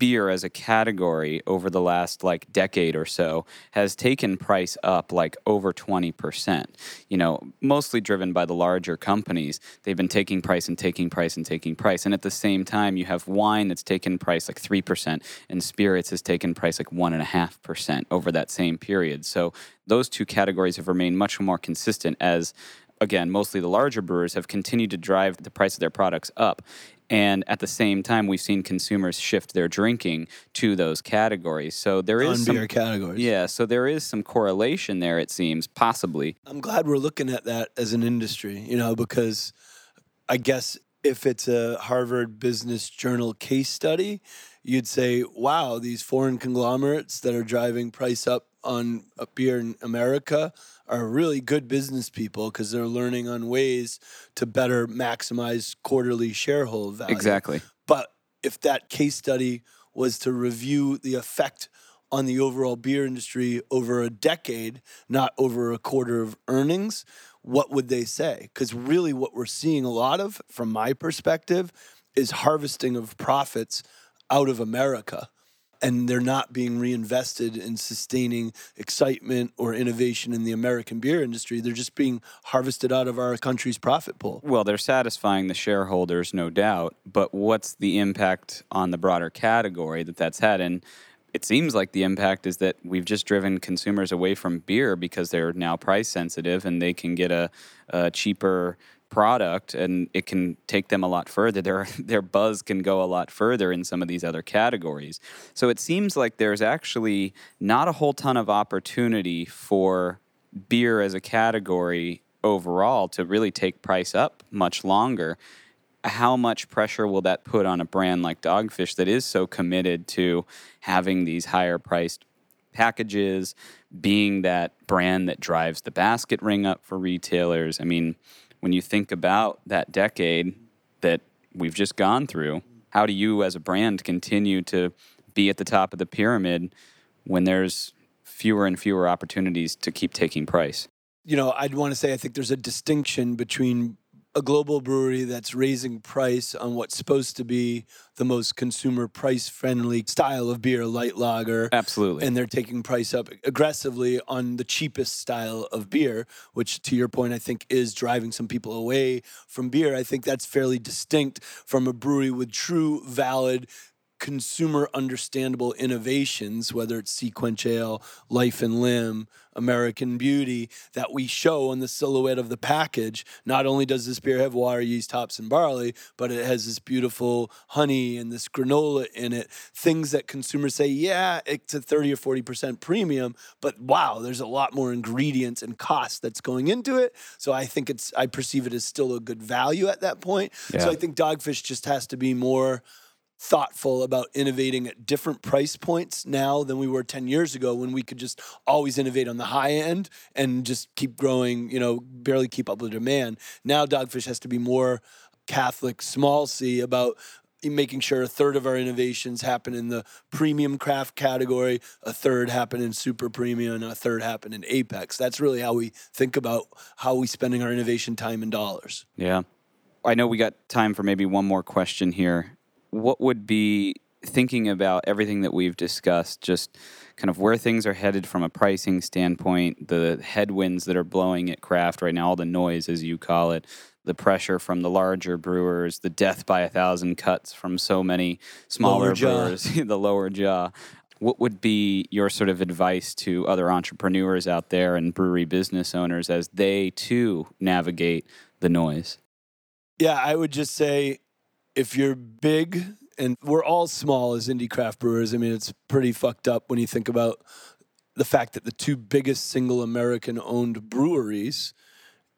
beer as a category over the last like decade or so has taken price up like over 20%. You know, mostly driven by the larger companies. They've been taking price and taking price and taking price. And at the same time, you have wine that's taken price like 3%, and spirits has taken price like 1.5% over that same period. So those two categories have remained much more consistent as again, mostly the larger brewers have continued to drive the price of their products up. And at the same time, we've seen consumers shift their drinking to those categories. So there is some, beer categories. Yeah, so there is some correlation there. It seems possibly. I'm glad we're looking at that as an industry. You know, because I guess if it's a Harvard Business Journal case study, you'd say, "Wow, these foreign conglomerates that are driving price up on a beer in America are really good business people because they're learning on ways to better maximize quarterly shareholder value. Exactly. But if that case study was to review the effect on the overall beer industry over a decade, not over a quarter of earnings, what would they say? Because really, what we're seeing a lot of, from my perspective, is harvesting of profits out of America and they're not being reinvested in sustaining excitement or innovation in the American beer industry. They're just being harvested out of our country's profit pool. Well, they're satisfying the shareholders, no doubt, but what's the impact on the broader category that that's had? And it seems like the impact is that we've just driven consumers away from beer because they're now price sensitive and they can get a, a cheaper product and it can take them a lot further. Their their buzz can go a lot further in some of these other categories. So it seems like there's actually not a whole ton of opportunity for beer as a category overall to really take price up much longer. How much pressure will that put on a brand like Dogfish that is so committed to having these higher priced packages, being that brand that drives the basket ring up for retailers? I mean, when you think about that decade that we've just gone through, how do you as a brand continue to be at the top of the pyramid when there's fewer and fewer opportunities to keep taking price? You know, I'd want to say I think there's a distinction between a global brewery that's raising price on what's supposed to be the most consumer price friendly style of beer, light lager. Absolutely. And they're taking price up aggressively on the cheapest style of beer, which to your point, I think is driving some people away from beer. I think that's fairly distinct from a brewery with true, valid, consumer understandable innovations, whether it's SeaQuench Ale, Life and Limb, American Beauty, that we show on the silhouette of the package. Not only does this beer have water, yeast, hops, and barley, but it has this beautiful honey and this granola in it. Things that consumers say, yeah, it's a 30 or 40% premium, but wow, there's a lot more ingredients and cost that's going into it. So I think it's, I perceive it as still a good value at that point. Yeah. So I think Dogfish just has to be more thoughtful about innovating at different price points now than we were 10 years ago when we could just always innovate on the high end and just keep growing, you know, barely keep up with demand. Now Dogfish has to be more Catholic, small c about making sure a third of our innovations happen in the premium craft category, a third happen in super premium, and a third happen in apex. That's really how we think about how we spending our innovation time and dollars. Yeah. I know we got time for maybe one more question here what would be thinking about everything that we've discussed, just kind of where things are headed from a pricing standpoint, the headwinds that are blowing at craft right now, all the noise, as you call it, the pressure from the larger brewers, the death by a thousand cuts from so many smaller Lower brewers, the lower jaw. What would be your sort of advice to other entrepreneurs out there and brewery business owners as they too navigate the noise? Yeah, I would just say if you're big, and we're all small as indie craft brewers, I mean, it's pretty fucked up when you think about the fact that the two biggest single American owned breweries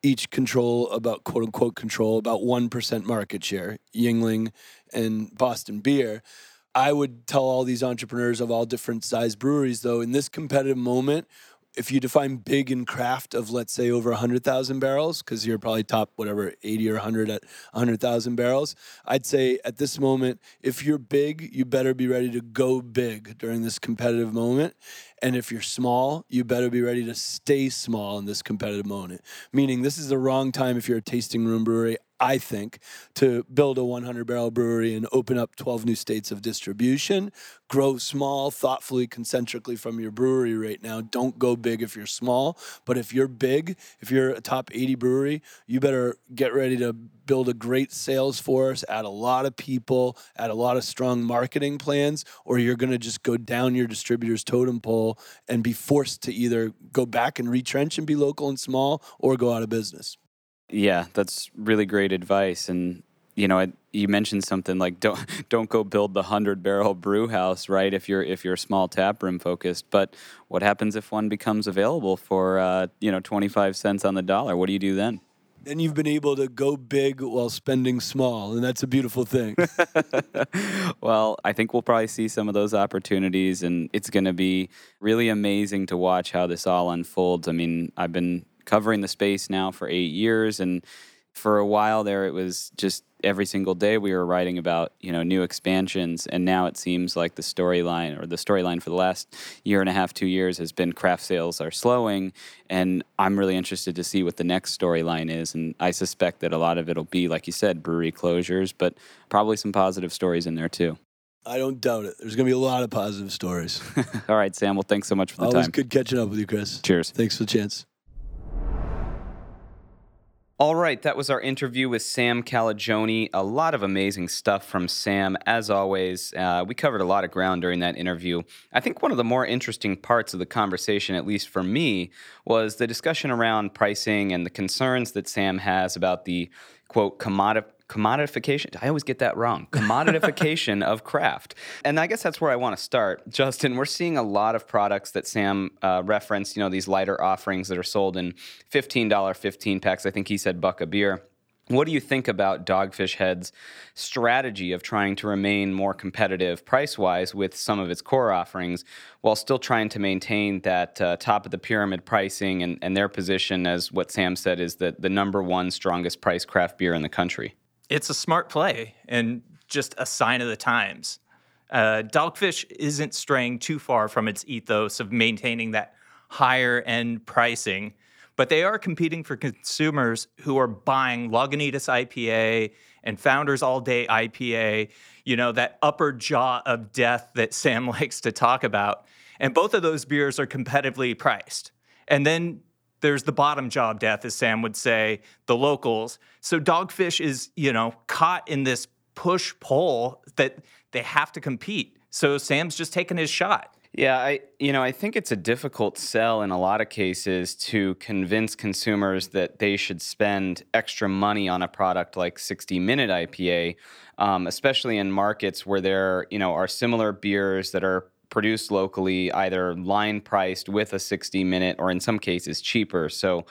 each control about quote unquote control about 1% market share, Yuengling and Boston Beer. I would tell all these entrepreneurs of all different size breweries, though, in this competitive moment, if you define big in craft of let's say over 100,000 barrels because you're probably top whatever 80 or 100 at 100,000 barrels I'd say at this moment if you're big you better be ready to go big during this competitive moment. And if you're small you better be ready to stay small in this competitive moment. Meaning this is the wrong time if you're a tasting room brewery I think, to build a 100 barrel brewery and open up 12 new states of distribution. Grow small, thoughtfully, concentrically from your brewery right now. Don't go big if you're small. But if you're big, if you're a top 80 brewery, you better get ready to build a great sales force, add a lot of people, add a lot of strong marketing plans, or you're going to just go down your distributor's totem pole and be forced to either go back and retrench and be local and small or go out of business. Yeah, that's really great advice. And you know, I, you mentioned something like don't don't go build the hundred barrel brew house, right? If you're if you're small tap room focused. But what happens if one becomes available for uh, you know twenty five cents on the dollar? What do you do then? Then you've been able to go big while spending small, and that's a beautiful thing. well, I think we'll probably see some of those opportunities, and it's going to be really amazing to watch how this all unfolds. I mean, I've been covering the space now for eight years, and for a while there, it was just every single day we were writing about you know new expansions, and now it seems like the storyline or the storyline for the last year and a half, two years has been craft sales are slowing, and I'm really interested to see what the next storyline is, and I suspect that a lot of it'll be like you said, brewery closures, but probably some positive stories in there too. I don't doubt it. There's going to be a lot of positive stories. All right, Sam. Well, thanks so much for the Always time. good catching up with you, Chris. Cheers. Thanks for the chance. All right, that was our interview with Sam Calagione. A lot of amazing stuff from Sam, as always. Uh, we covered a lot of ground during that interview. I think one of the more interesting parts of the conversation, at least for me, was the discussion around pricing and the concerns that Sam has about the quote commodity commodification. I always get that wrong. Commodification of craft. And I guess that's where I want to start. Justin, we're seeing a lot of products that Sam uh, referenced, you know, these lighter offerings that are sold in $15 15 packs. I think he said buck a beer. What do you think about Dogfish Head's strategy of trying to remain more competitive price wise with some of its core offerings while still trying to maintain that uh, top of the pyramid pricing and, and, their position as what Sam said is the, the number one strongest price craft beer in the country? It's a smart play and just a sign of the times. Uh, Dogfish isn't straying too far from its ethos of maintaining that higher end pricing, but they are competing for consumers who are buying Lagunitas IPA and Founders All Day IPA, you know, that upper jaw of death that Sam likes to talk about. And both of those beers are competitively priced. And then there's the bottom job death, as Sam would say, the locals. So Dogfish is, you know, caught in this push pull that they have to compete. So Sam's just taking his shot. Yeah, I you know I think it's a difficult sell in a lot of cases to convince consumers that they should spend extra money on a product like 60 Minute IPA, um, especially in markets where there you know are similar beers that are produced locally, either line priced with a 60 minute or in some cases cheaper. So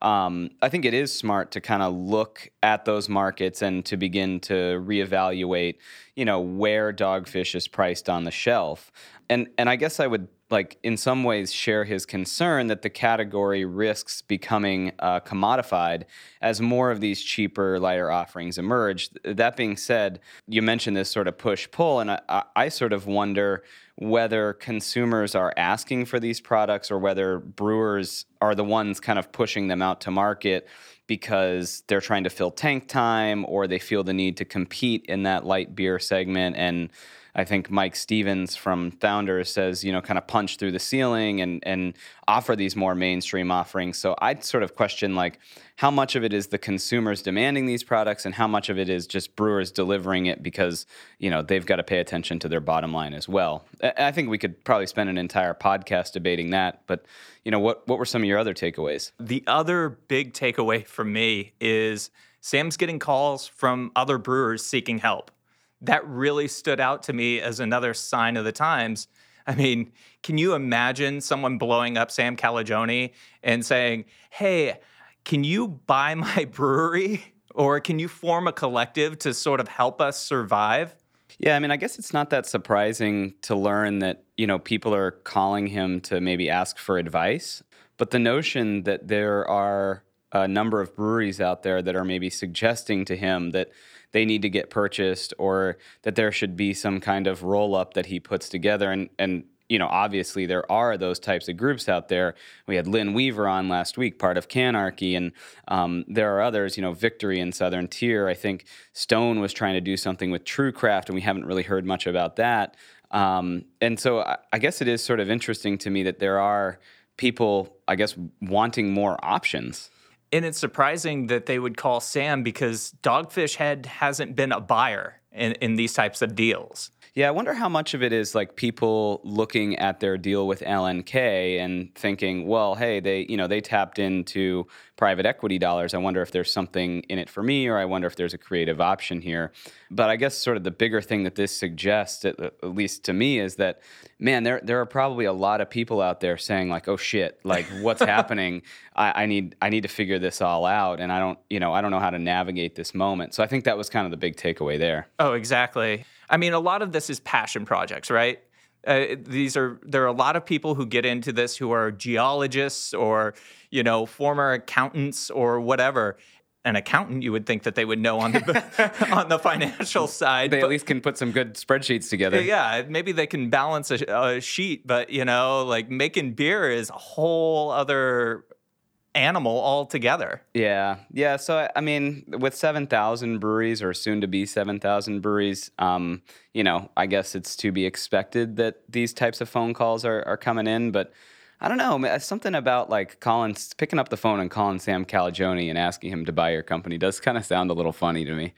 um, I think it is smart to kind of look at those markets and to begin to reevaluate, you know, where dogfish is priced on the shelf. And and I guess I would like in some ways share his concern that the category risks becoming uh, commodified as more of these cheaper lighter offerings emerge that being said you mentioned this sort of push pull and I, I sort of wonder whether consumers are asking for these products or whether brewers are the ones kind of pushing them out to market because they're trying to fill tank time or they feel the need to compete in that light beer segment and I think Mike Stevens from Founders says, you know, kind of punch through the ceiling and and offer these more mainstream offerings. So I'd sort of question like how much of it is the consumers demanding these products and how much of it is just brewers delivering it because, you know, they've got to pay attention to their bottom line as well. I think we could probably spend an entire podcast debating that, but you know, what what were some of your other takeaways? The other big takeaway for me is Sam's getting calls from other brewers seeking help that really stood out to me as another sign of the times. I mean, can you imagine someone blowing up Sam Calagione and saying, hey, can you buy my brewery? Or can you form a collective to sort of help us survive? Yeah, I mean, I guess it's not that surprising to learn that, you know, people are calling him to maybe ask for advice. But the notion that there are a number of breweries out there that are maybe suggesting to him that they need to get purchased or that there should be some kind of roll up that he puts together and and you know, obviously there are those types of groups out there. We had Lynn Weaver on last week, part of Canarchy, and um, there are others. You know, Victory and Southern Tier. I think Stone was trying to do something with TrueCraft, and we haven't really heard much about that. Um, and so I, I guess it is sort of interesting to me that there are people, I guess, wanting more options. And it's surprising that they would call Sam because Dogfish Head hasn't been a buyer in, in these types of deals. Yeah, I wonder how much of it is like people looking at their deal with LNK and thinking, well, hey, they you know they tapped into private equity dollars. I wonder if there's something in it for me, or I wonder if there's a creative option here. But I guess sort of the bigger thing that this suggests, at, at least to me, is that man, there there are probably a lot of people out there saying like, oh shit, like what's happening? I, I need I need to figure this all out, and I don't you know I don't know how to navigate this moment. So I think that was kind of the big takeaway there. Oh, exactly. I mean, a lot of this is passion projects, right? Uh, these are there are a lot of people who get into this who are geologists or you know former accountants or whatever an accountant you would think that they would know on the on the financial side they but, at least can put some good spreadsheets together yeah maybe they can balance a, a sheet but you know like making beer is a whole other animal altogether. Yeah, yeah. So I mean, with seven thousand breweries, or soon to be seven thousand breweries, um, you know, I guess it's to be expected that these types of phone calls are, are coming in. But I don't know. Something about like calling, picking up the phone and calling Sam Calagione and asking him to buy your company does kind of sound a little funny to me.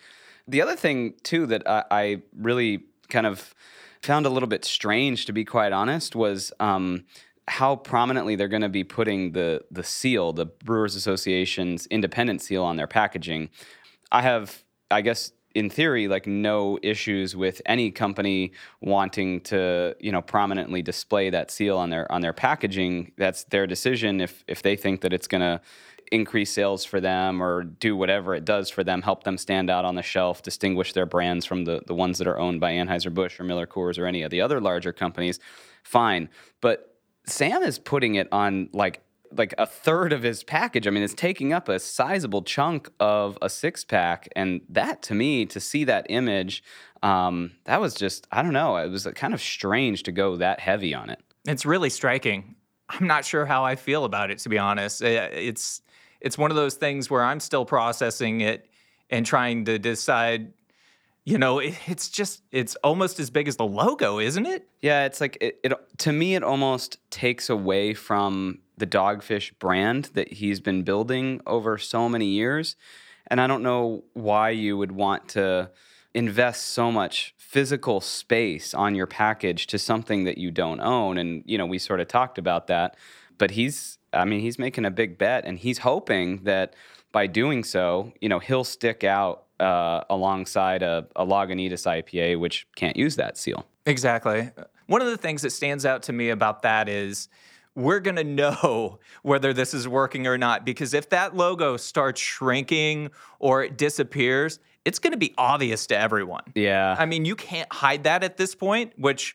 The other thing too that I, I really kind of found a little bit strange, to be quite honest, was um, how prominently they're going to be putting the the seal, the Brewers Association's independent seal, on their packaging. I have, I guess, in theory, like no issues with any company wanting to, you know, prominently display that seal on their on their packaging. That's their decision. If if they think that it's going to increase sales for them or do whatever it does for them, help them stand out on the shelf, distinguish their brands from the, the ones that are owned by Anheuser-Busch or Miller Coors or any of the other larger companies, fine. But Sam is putting it on like like a third of his package. I mean, it's taking up a sizable chunk of a six pack, and that to me, to see that image, um, that was just I don't know. It was kind of strange to go that heavy on it. It's really striking. I'm not sure how I feel about it, to be honest. It's it's one of those things where I'm still processing it and trying to decide you know it's just it's almost as big as the logo isn't it? Yeah it's like it, it, to me it almost takes away from the dogfish brand that he's been building over so many years. And i don't know why you would want to invest so much physical space on your package to something that you don't own. And you know we sort of talked about that. But he's i mean he's making a big bet and he's hoping that by doing so you know he'll stick out uh, alongside a, a Lagunitas IPA, which can't use that seal. Exactly. One of the things that stands out to me about that is we're going to know whether this is working or not because if that logo starts shrinking or it disappears, it's going to be obvious to everyone. Yeah. I mean, you can't hide that at this point, which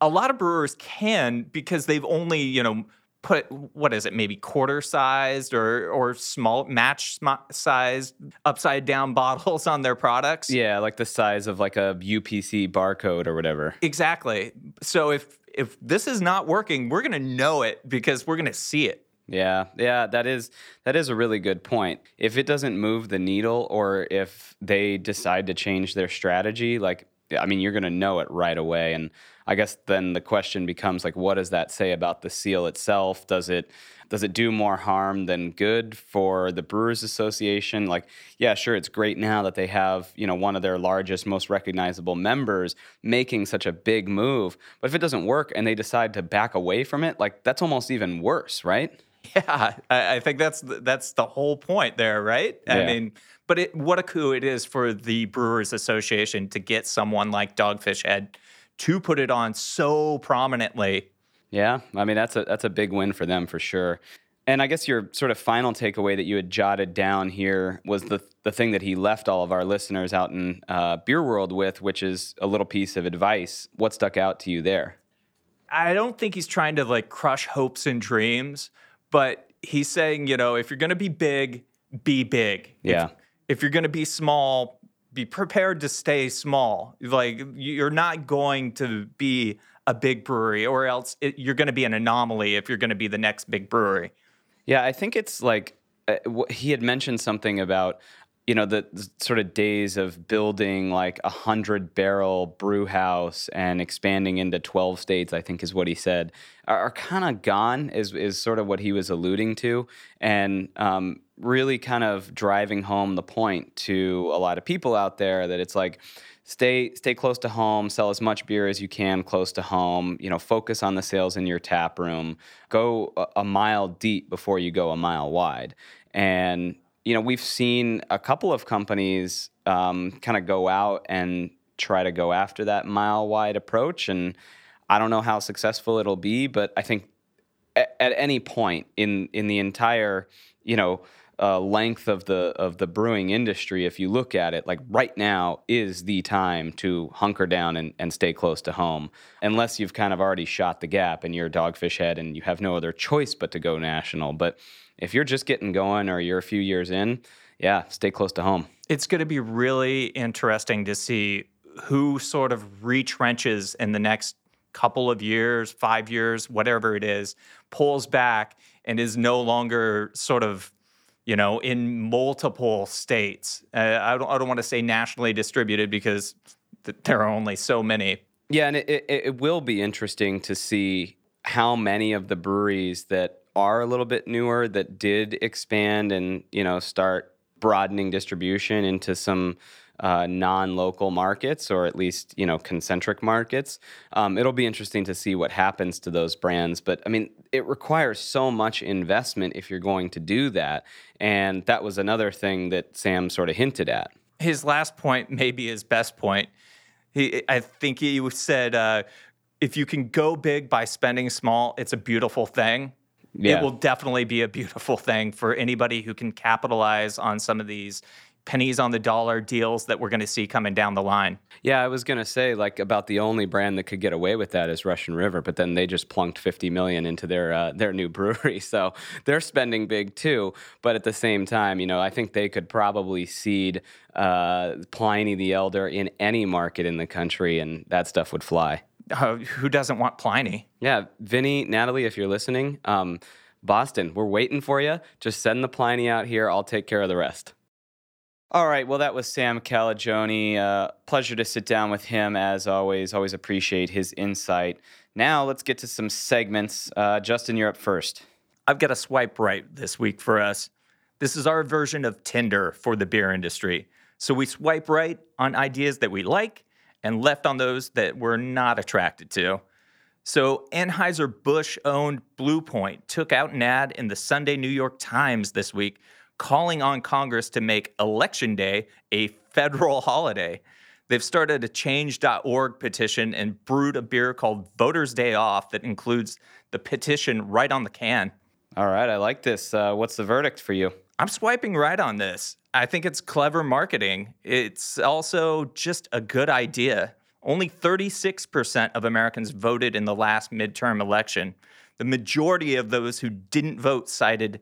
a lot of brewers can because they've only, you know, put what is it maybe quarter sized or or small match sized upside down bottles on their products yeah like the size of like a upc barcode or whatever exactly so if if this is not working we're going to know it because we're going to see it yeah, yeah, that is that is a really good point. If it doesn't move the needle or if they decide to change their strategy, like I mean, you're going to know it right away. And I guess then the question becomes like, what does that say about the seal itself? Does it does it do more harm than good for the Brewers Association? Like, yeah, sure, it's great now that they have you know one of their largest, most recognizable members making such a big move. But if it doesn't work and they decide to back away from it, like that's almost even worse, right? Yeah, I, think that's the, that's the whole point there, right? Yeah. I mean, but it, what a coup it is for the Brewers Association to get someone like Dogfish Head to put it on so prominently. Yeah, I mean that's a that's a big win for them for sure. And I guess your sort of final takeaway that you had jotted down here was the the thing that he left all of our listeners out in uh, beer world with, which is a little piece of advice. What stuck out to you there? I don't think he's trying to like crush hopes and dreams, but he's saying, you know, if you're going to be big, be big. Yeah. If, if you're going to be small, be prepared to stay small. Like you're not going to be a big brewery, or else it, you're going to be an anomaly if you're going to be the next big brewery. Yeah, I think it's like uh, he had mentioned something about you know the, the, sort of days of building like a hundred barrel brew house and expanding into 12 states i think is what he said are, are kind of gone is, is sort of what he was alluding to and um, really kind of driving home the point to a lot of people out there that it's like stay stay close to home sell as much beer as you can close to home you know focus on the sales in your tap room go a, mile deep before you go a mile wide and you know, we've seen a couple of companies um, kind of go out and try to go after that mile wide approach. And I don't know how successful it'll be, but I think at, at any point in in the entire, you know, uh, length of the of the brewing industry, if you look at it, like right now is the time to hunker down and, and stay close to home, unless you've kind of already shot the gap and you're a dogfish head and you have no other choice but to go national. But if you're just getting going or you're a few years in, yeah, stay close to home. It's going to be really interesting to see who sort of retrenches in the next couple of years, five years, whatever it is, pulls back and is no longer sort of, you know, in multiple states. Uh, I don't, I don't want to say nationally distributed because th- there are only so many. Yeah, and it, it, it will be interesting to see how many of the breweries that are a little bit newer that did expand and you know start broadening distribution into some uh, non-local markets or at least you know concentric markets. Um, it'll be interesting to see what happens to those brands. But I mean, it requires so much investment if you're going to do that, and that was another thing that Sam sort of hinted at. His last point may be his best point. He, I think he said, uh, if you can go big by spending small, it's a beautiful thing. Yeah. It will definitely be a beautiful thing for anybody who can capitalize on some of these pennies on the dollar deals that we're going to see coming down the line. Yeah, I was gonna say like about the only brand that could get away with that is Russian River, but then they just plunked 50 million into their uh, their new brewery, so they're spending big too. But at the same time, you know, I think they could probably seed uh, Pliny the Elder in any market in the country, and that stuff would fly. Uh, who doesn't want Pliny? Yeah, Vinnie, Natalie, if you're listening, um, Boston, we're waiting for you. Just send the Pliny out here. I'll take care of the rest. All right. Well, that was Sam Calagione. Uh, pleasure to sit down with him as always. Always appreciate his insight. Now let's get to some segments. Uh, Justin, you're up first. I've got a swipe right this week for us. This is our version of Tinder for the beer industry. So we swipe right on ideas that we like and left on those that we're not attracted to. So Anheuser-Busch owned Blue Point took out an ad in the Sunday New York Times this week calling on Congress to make Election Day a federal holiday. They've started a change.org petition and brewed a beer called Voters Day Off that includes the petition right on the can. All right. I like this. Uh, what's the verdict for you? I'm swiping right on this. I think it's clever marketing. It's also just a good idea. Only 36% of Americans voted in the last midterm election. The majority of those who didn't vote cited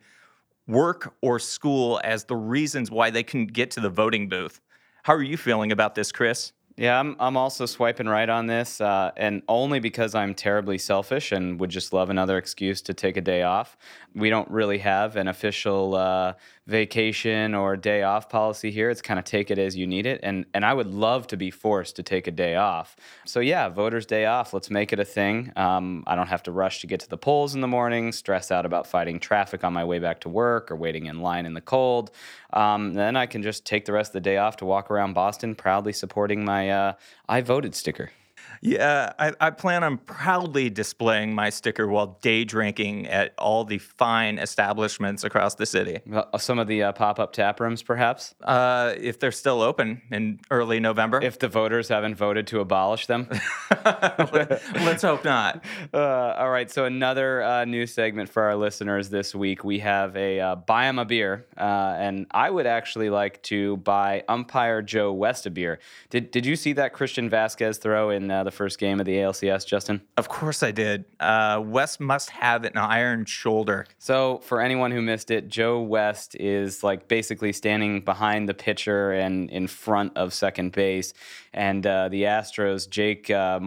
work or school as the reasons why they couldn't get to the voting booth. How are you feeling about this, Chris? Yeah, I'm, I'm also swiping right on this, uh, and only because I'm terribly selfish and would just love another excuse to take a day off. We don't really have an official uh, vacation or day off policy here. It's kind of take it as you need it, and and I would love to be forced to take a day off. So yeah, voters' day off. Let's make it a thing. Um, I don't have to rush to get to the polls in the morning, stress out about fighting traffic on my way back to work or waiting in line in the cold. Um, then I can just take the rest of the day off to walk around Boston, proudly supporting my uh, "I voted" sticker. Yeah, I, I, plan on proudly displaying my sticker while day drinking at all the fine establishments across the city. Uh, some of the uh, pop up tap rooms, perhaps? Uh, if they're still open in early November. If the voters haven't voted to abolish them? Let's hope not. Uh, all right, so another uh, new segment for our listeners this week. We have a uh, buy 'em a beer, and I would actually like to buy umpire Joe West a beer. Did, did you see that Christian Vasquez throw in the first game of the ALCS, Justin? Of course I did. Uh, West must have an iron shoulder. So, for anyone who missed it, Joe West is like basically standing behind the pitcher and in front of second base. And uh, the Astros, Jake uh,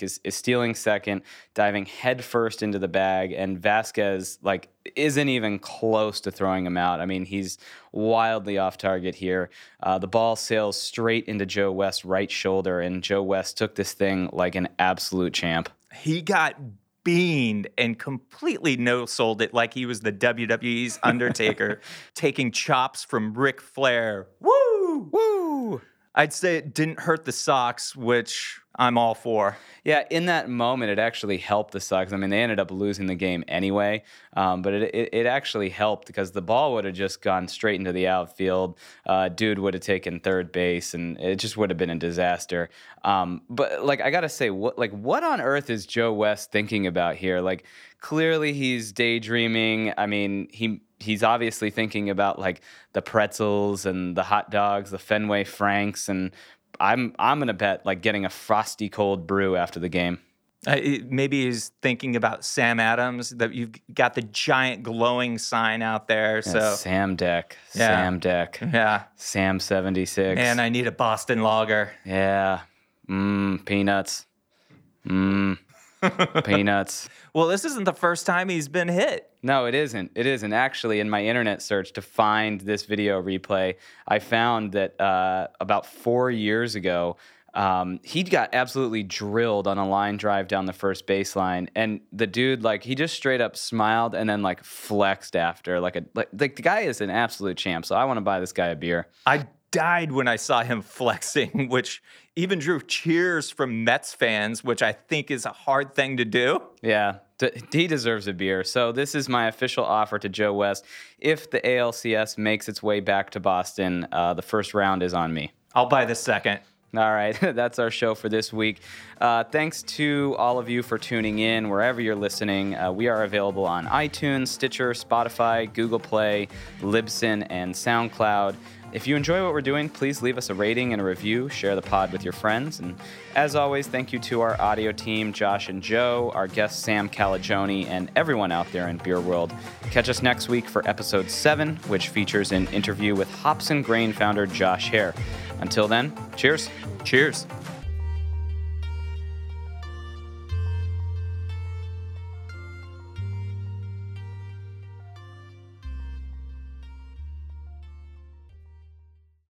is, is stealing second, diving headfirst into the bag. And Vasquez, like, isn't even close to throwing him out. I mean, he's wildly off target here. Uh, the ball sails straight into Joe West's right shoulder, and Joe West took this thing like an absolute champ. He got beaned and completely no sold it like he was the WWE's Undertaker, taking chops from Ric Flair. Woo! Woo! I'd say it didn't hurt the Sox, which I'm all for. Yeah, in that moment, it actually helped the Sox. I mean, they ended up losing the game anyway, um, but it, it, it, actually helped because the ball would have just gone straight into the outfield. Uh, dude would have taken third base, and it just would have been a disaster. Um, but like, I gotta say, what like what on earth is Joe West thinking about here? Like, clearly he's daydreaming. I mean, he he's obviously thinking about like the pretzels and the hot dogs, the Fenway Franks, and I'm I'm gonna bet like getting a frosty cold brew after the game. Uh, maybe he's thinking about Sam Adams. That you've got the giant glowing sign out there. Yeah, so Sam Deck, yeah. Sam Deck, yeah, Sam seventy six. And I need a Boston Lager. Yeah, mmm, peanuts, mmm, peanuts. Well, this isn't the first time he's been hit. No, it isn't. It isn't. Actually, in my internet search to find this video replay, I found that uh, about four years ago, Um, he got absolutely drilled on a line drive down the first baseline, and the dude like he just straight up smiled and then like flexed after like a like, like the guy is an absolute champ. So I want to buy this guy a beer. I died when I saw him flexing, which even drew cheers from Mets fans, which I think is a hard thing to do. Yeah, d- he deserves a beer. So this is my official offer to Joe West. If the ALCS makes its way back to Boston, uh, the first round is on me. I'll buy the second. All right, that's our show for this week. Uh, thanks to all of you for tuning in wherever you're listening. Uh, we are available on iTunes, Stitcher, Spotify, Google Play, Libsyn, and SoundCloud. If you enjoy what we're doing, please leave us a rating and a review. Share the pod with your friends. And as always, thank you to our audio team, Josh and Joe, our guest, Sam Calagione, and everyone out there in Beer World. Catch us next week for episode 7, which features an interview with Hops and Grain founder Josh Hare. Until then, cheers. Cheers.